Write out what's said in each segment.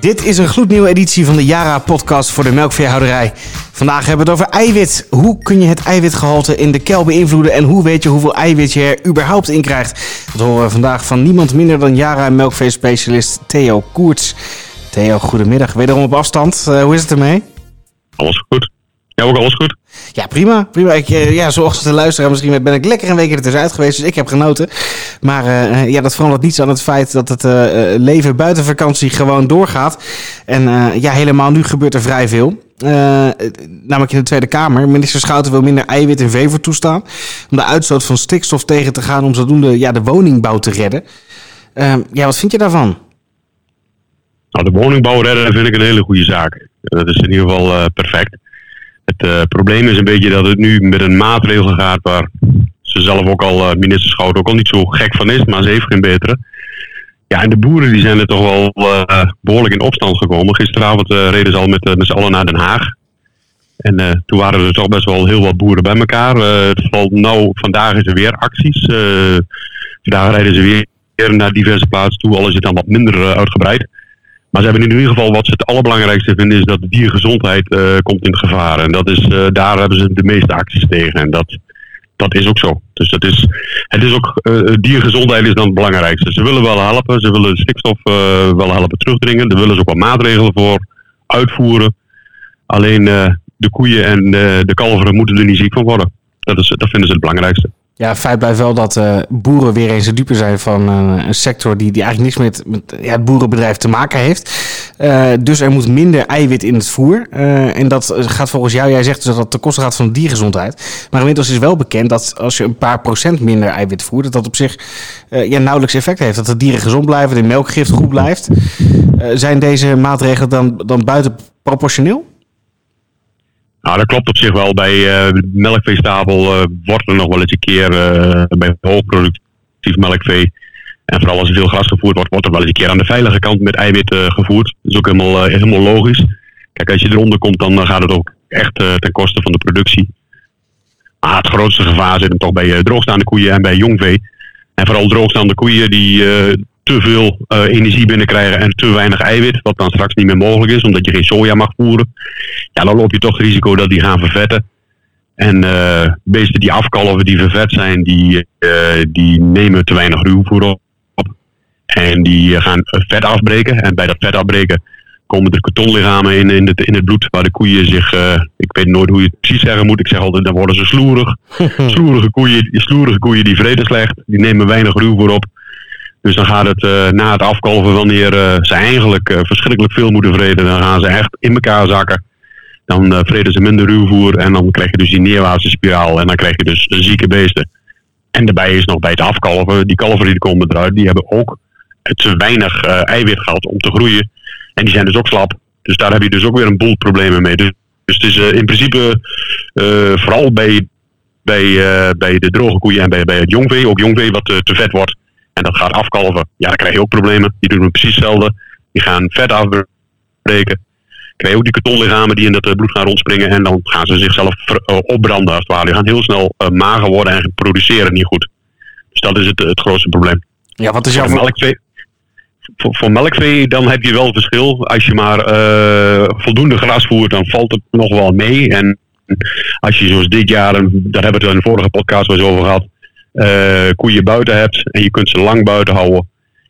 Dit is een gloednieuwe editie van de Yara-podcast voor de melkveehouderij. Vandaag hebben we het over eiwit. Hoe kun je het eiwitgehalte in de kel beïnvloeden en hoe weet je hoeveel eiwit je er überhaupt in krijgt? Dat horen we vandaag van niemand minder dan Yara melkveespecialist Theo Koerts. Theo, goedemiddag. Wederom op afstand. Uh, hoe is het ermee? Alles goed. Ja, ook alles goed. Ja, prima. prima. Ik, eh, ja, zoals de luisteraar misschien ben ik lekker een week er tussenuit geweest. Dus ik heb genoten. Maar uh, ja, dat verandert niets aan het feit dat het leven buiten vakantie gewoon doorgaat. En ja, helemaal nu gebeurt er vrij veel. namelijk in de Tweede Kamer. Minister Schouten wil minder eiwit in veevoer toestaan. Om de uitstoot van stikstof tegen te gaan. Om zodoende ja, de woningbouw te redden. ja, wat vind je daarvan? Nou, de woningbouw redden vind ik een hele goede zaak. Dat is in ieder geval perfect. Het uh, probleem is een beetje dat het nu met een maatregel gaat waar ze zelf ook al, uh, minister Schout, ook al niet zo gek van is, maar ze heeft geen betere. Ja, en de boeren die zijn er toch wel uh, behoorlijk in opstand gekomen. Gisteravond reden ze al met, met z'n allen naar Den Haag. En toen waren er toch best wel heel wat boeren bij elkaar. het valt nou, vandaag is er weer acties. vandaag rijden ze weer naar diverse plaatsen toe, al is het dan wat minder uitgebreid. Maar ze hebben in ieder geval wat ze het allerbelangrijkste vinden is dat de diergezondheid uh, komt in gevaar. En dat is, uh, daar hebben ze de meeste acties tegen. En dat, dat is ook zo. Dus dat is, het is ook, uh, diergezondheid is dan het belangrijkste. Ze willen wel helpen, ze willen stikstof wel helpen terugdringen. Daar willen ze ook wat maatregelen voor uitvoeren. Alleen de koeien en de kalveren moeten er niet ziek van worden. Dat, is, dat vinden ze het belangrijkste. Ja, feit blijft wel dat uh, boeren weer eens de dupe zijn van uh, een sector die, die eigenlijk niks met, met ja, het boerenbedrijf te maken heeft. Uh, dus er moet minder eiwit in het voer. en dat gaat volgens jou, jij zegt dus dat dat ten koste gaat van diergezondheid. Maar inmiddels is wel bekend dat als je een paar procent minder eiwit voert, dat dat op zich ja, nauwelijks effect heeft. Dat de dieren gezond blijven, de melkgift goed blijft. zijn deze maatregelen dan, dan buiten proportioneel? Nou, dat klopt op zich wel. Bij uh, wordt er nog wel eens een keer uh, bij hoogproductief melkvee. En vooral als er veel gras gevoerd wordt, wordt er wel eens een keer aan de veilige kant met eiwit gevoerd. Dat is ook helemaal, helemaal logisch. Kijk, als je eronder komt, dan gaat het ook echt ten koste van de productie. Maar het grootste gevaar zit hem toch bij droogstaande koeien en bij jongvee. En vooral droogstaande koeien die te veel uh, energie binnenkrijgen en te weinig eiwit, wat dan straks niet meer mogelijk is, omdat je geen soja mag voeren, ja, dan loop je toch het risico dat die gaan vervetten. En uh, beesten die afkalven, die vervet zijn, die, uh, die nemen te weinig ruwvoer op. En die gaan vet afbreken. En bij dat vet afbreken komen er kartonlichamen in, in, het, in het bloed, waar de koeien zich, ik weet nooit hoe je het precies zeggen moet, ik zeg altijd, dan worden ze sloerig. sloerige, koeien, sloerige koeien die vreten slecht, die nemen weinig ruwvoer op. Dus dan gaat het uh, na het afkalven, wanneer uh, ze eigenlijk uh, verschrikkelijk veel moeten vreten, dan gaan ze echt in elkaar zakken. Dan vreten ze minder ruwvoer en dan krijg je dus die neerwaartse spiraal. En dan krijg je dus zieke beesten. En daarbij is nog bij het afkalven, die kalveren die komen eruit, die hebben ook te weinig eiwit gehad om te groeien. En die zijn dus ook slap. Dus daar heb je dus ook weer een boel problemen mee. Dus, dus het is in principe vooral bij, bij, bij de droge koeien en bij, bij het jongvee, ook jongvee wat te vet wordt en dat gaat afkalven, ja, dan krijg je ook problemen. Die doen precies hetzelfde. Die gaan vet afbreken. Krijg je ook die kartonlichamen die in dat eh, bloed gaan rondspringen. En dan gaan ze zichzelf eh, opbranden als het ware. Die gaan heel snel uh, mager worden en produceren niet goed. Dus dat is het, het grootste probleem. Ja, wat is jouw... Melkvee, voor, voor melkvee dan heb je wel verschil. Als je maar voldoende gras voert, dan valt het nog wel mee. En als je zoals dit jaar, daar hebben we het in de vorige podcast wel eens over gehad uh, koeien buiten hebt en je kunt ze lang buiten houden,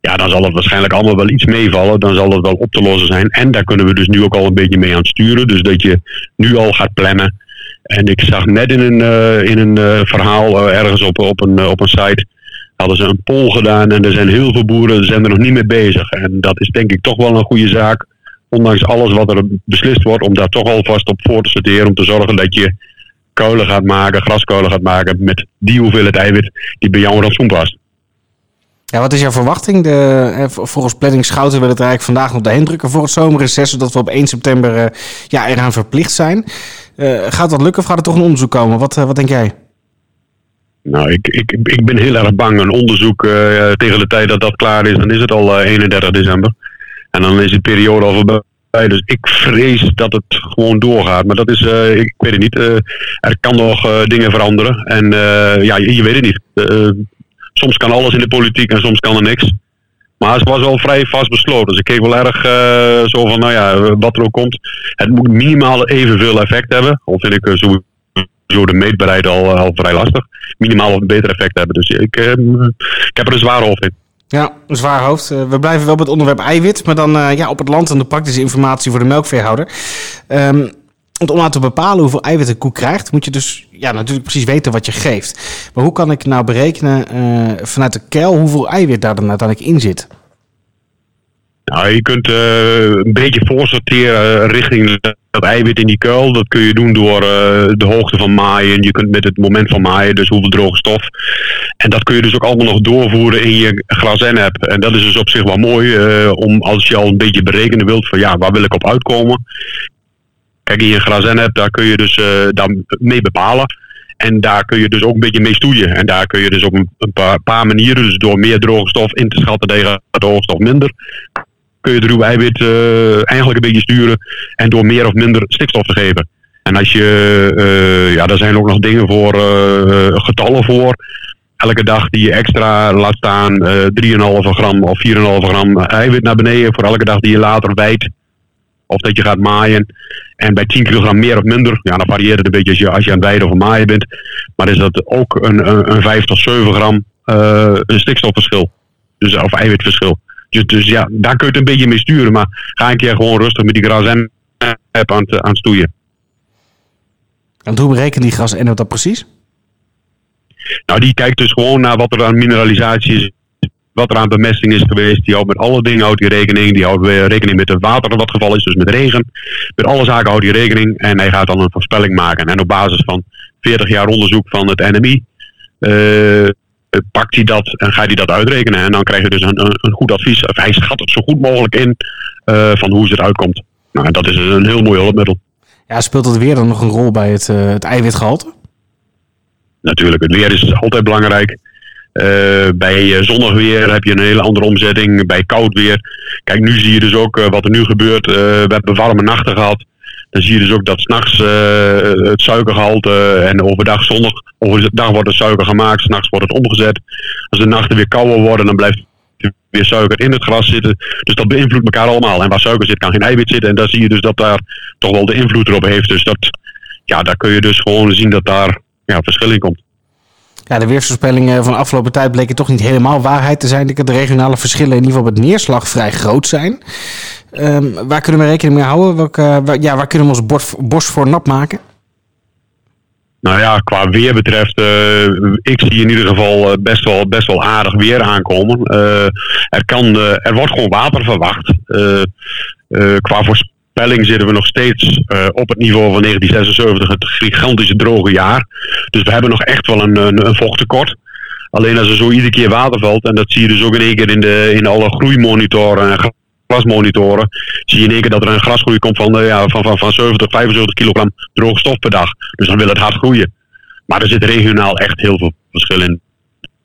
ja, dan zal het waarschijnlijk allemaal wel iets meevallen. Dan zal het wel op te lossen zijn. En daar kunnen we dus nu ook al een beetje mee aan sturen. Dus dat je nu al gaat plannen. En ik zag net in een, uh, in een uh, verhaal ergens op, op, een, op een site. Hadden ze een poll gedaan en er zijn heel veel boeren zijn er nog niet mee bezig. En dat is denk ik toch wel een goede zaak. Ondanks alles wat er beslist wordt, om daar toch alvast op voor te sorteren. Om te zorgen dat je kolen gaat maken, graskolen gaat maken met die hoeveelheid eiwit die bij jouw rantsoen past. Ja, wat is jouw verwachting? De, eh, volgens planning Schouten wil het eigenlijk vandaag nog de heen voor het zomerreces, zodat we op 1 september uh, ja, eraan verplicht zijn. Uh, gaat dat lukken of gaat er toch een onderzoek komen? Wat, wat denk jij? Nou, ik, ik, ik ben heel erg bang. Een onderzoek tegen de tijd dat dat klaar is, dan is het al 31 december. En dan is de periode al voorbij. Dus ik vrees dat het gewoon doorgaat. Maar dat is, uh, ik weet het niet. Uh, er kan nog uh, dingen veranderen. En ja, je, weet het niet. soms kan alles in de politiek en soms kan er niks. Maar ze was wel vrij vast besloten. Dus ik keek wel erg zo van, nou ja, wat er ook komt. Het moet minimaal evenveel effect hebben. Al vind ik sowieso de meetbaarheid al, vrij lastig. Minimaal een beter effect hebben. Dus ik, ik heb er een zware hoofd in. Ja, een zwaar hoofd. we blijven wel bij het onderwerp eiwit, maar dan ja, op het land en de praktische informatie voor de melkveehouder. Um, want om te bepalen hoeveel eiwit een koe krijgt, moet je dus ja, natuurlijk precies weten wat je geeft. Maar hoe kan ik nou berekenen uh, vanuit de kuil hoeveel eiwit daar dan uiteindelijk in zit? Nou, je kunt uh, een beetje voorsorteren richting dat eiwit in die kuil. Dat kun je doen door uh, de hoogte van maaien. Je kunt met het moment van maaien, dus hoeveel droge stof. En dat kun je dus ook allemaal nog doorvoeren in je gras-app. En dat is dus op zich wel mooi, om als je al een beetje berekenen wilt van ja, waar wil ik op uitkomen. Kijk, in je grazen hebt, daar kun je dus daar mee bepalen. En daar kun je dus ook een beetje mee stoeien. En daar kun je dus op een, paar, manieren, dus door meer droge stof in te schatten tegen stof minder, kun je de ruwe eiwit uh, eigenlijk een beetje sturen. En door meer of minder stikstof te geven. En als je, uh, ja, daar zijn ook nog dingen voor, getallen voor. Elke dag die je extra laat staan, 3,5 gram of 4,5 gram eiwit naar beneden. Voor elke dag die je later bijt of dat je gaat maaien. En bij 10 kilogram meer of minder, ja, dan varieert het een beetje als je, als je aan het weiden of maaien bent. Maar is dat ook een, een, een 5 tot 7 gram uh, een stikstofverschil. Dus, of eiwitverschil. Dus, dus ja, daar kun je het een beetje mee sturen. Maar ga een keer gewoon rustig met die gras en app aan, aan het stoeien. En hoe berekent die gras en dat precies? Nou, die kijkt dus gewoon naar wat er aan mineralisatie is wat er aan bemesting is geweest. Die houdt met alle dingen houdt die rekening. Die houdt rekening met het water wat geval is, dus met regen. Met alle zaken houdt hij rekening. En hij gaat dan een voorspelling maken. En op basis van 40 jaar onderzoek van het NMI... Uh, eh, pakt hij dat en gaat hij dat uitrekenen. En dan krijg je dus een, een, een goed advies. Of hij schat het zo goed mogelijk in uh, van hoe ze eruit komt. Nou, dat is een heel mooi hulpmiddel. Ja, speelt het weer dan nog een rol bij het, uh, het eiwitgehalte? Natuurlijk, het weer is altijd belangrijk. Uh, bij eh, zonnig weer heb je een hele andere omzetting. Bij koud weer. Kijk, nu zie je dus ook wat er nu gebeurt. we hebben warme nachten gehad. Dan zie je dus ook dat s'nachts het suikergehalte en overdag zonnig. Overdag wordt het suiker gemaakt, s'nachts wordt het omgezet. Als de nachten weer kouder worden, dan blijft weer suiker in het gras zitten. Dus dat beïnvloedt elkaar allemaal. En waar suiker zit, kan geen eiwit zitten. En daar zie je dus dat daar toch wel de invloed erop heeft. Dus dat, ja, daar kun je dus gewoon zien dat daar ja, verschil in komt. Ja, de weersvoorspellingen van de afgelopen tijd bleken toch niet helemaal waarheid te zijn. De regionale verschillen in ieder geval met neerslag vrij groot zijn. Um, waar kunnen we rekening mee houden? Welke, waar, ja, waar kunnen we ons borst voor nap maken? Nou ja, qua weer betreft, uh, ik zie in ieder geval best wel, best wel aardig weer aankomen. Er, kan, er wordt gewoon water verwacht. qua voorspelling Pelling zitten we nog steeds uh, op het niveau van 1976, het gigantische droge jaar. Dus we hebben nog echt wel een, een, een vochttekort. Alleen als er zo iedere keer water valt, en dat zie je dus ook in één keer in, de, in alle groeimonitoren en grasmonitoren, zie je in één keer dat er een grasgroei komt van, uh, ja, van, van, van 70, 75 kilogram droge stof per dag. Dus dan wil het hard groeien. Maar er zit regionaal echt heel veel verschil in.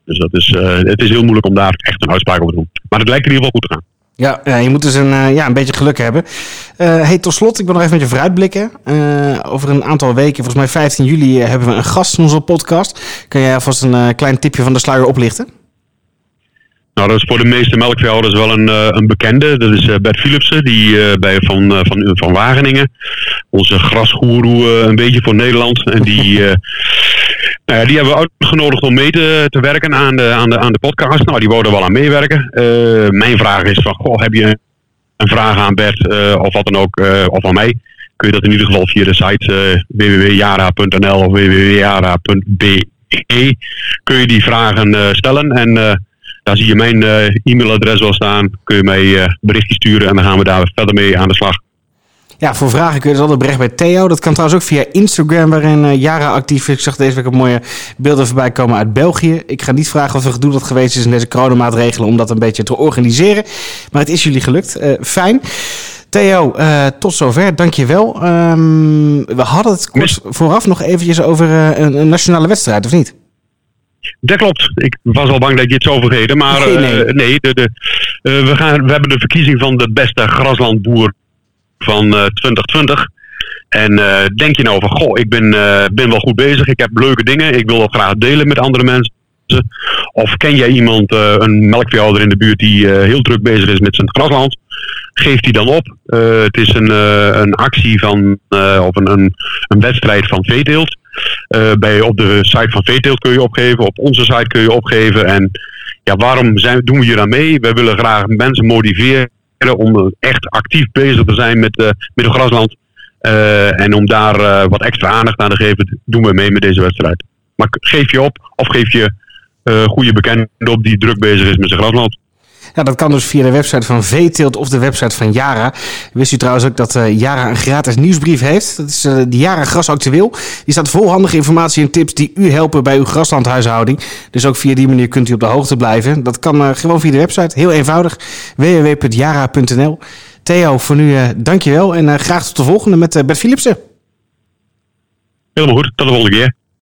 Dus dat is, uh, het is heel moeilijk om daar echt een uitspraak over te doen. Maar het lijkt in ieder geval goed te gaan. Ja, je moet dus een, uh, ja, een beetje geluk hebben. Uh, hey, tot slot, ik wil nog even met je vooruitblikken. Uh, over een aantal weken, volgens mij 15 juli, hebben we een gast in onze podcast. Kun jij alvast een klein tipje van de sluier oplichten? Nou, dat is voor de meeste melkveehouders wel een, een bekende. Dat is Bert Philipsen, die bij van, van, van Wageningen. Onze grasgoeroe een beetje voor Nederland. En die Nou die hebben we uitgenodigd om mee te, te werken aan de, aan, de, aan de podcast. Nou, die wouden wel aan meewerken. Mijn vraag is van, goh, heb je een vraag aan Bert of wat dan ook, of aan mij? Kun je dat in ieder geval via de site www.jara.nl of www.jara.be kun je die vragen stellen. En daar zie je mijn e-mailadres wel staan. Kun je mij berichtjes sturen en dan gaan we daar verder mee aan de slag. Ja, voor vragen kun je dus altijd bericht bij Theo. Dat kan trouwens ook via Instagram, waarin Jara actief is. Ik zag deze week een mooie beelden voorbij komen uit België. Ik ga niet vragen wat er gedoe dat geweest is in deze coronamaatregelen om dat een beetje te organiseren. Maar het is jullie gelukt. Uh, fijn. Theo, uh, tot zover. Dank je wel. Um, we hadden het kort vooraf nog eventjes over een, een, nationale wedstrijd, of niet? Dat klopt. Ik was al bang dat je het zou vergeten. Maar nee, nee. nee de, de, we, gaan, we hebben de verkiezing van de beste graslandboer van 2020. Eh, en uh, denk je nou van, goh, ik ben, uh, ben wel goed bezig, ik heb leuke dingen, ik wil dat graag delen met andere mensen. Of ken jij iemand, uh, een melkveehouder in de buurt die uh, heel druk bezig is met zijn grasland? Geef die dan op. Uh, het is een, een actie van, of een, een, een, wedstrijd van veeteelt. Bij, op de site van veeteelt kun je opgeven, op onze site kun je opgeven. En ja, waarom zijn, doen we hier aan mee? Wij willen graag mensen motiveren om echt actief bezig te zijn met, met het grasland. en om daar wat extra aandacht aan te geven, doen we mee met deze wedstrijd. Maar geef je op of geef je uh, goede bekende op die druk bezig is met zijn grasland. Ja, dat kan dus via de website van Veeteelt of de website van Jara. Wist u trouwens ook dat uh, Jara een gratis nieuwsbrief heeft? Dat is uh, de Jara Gras Actueel. Die staat vol handige informatie en tips die u helpen bij uw graslandhuishouding. Dus ook via die manier kunt u op de hoogte blijven. Dat kan uh, gewoon via de website. Heel eenvoudig. www.jara.nl Theo, voor nu dankjewel en graag tot de volgende met Bert Philipsen. Helemaal goed. Tot de volgende keer.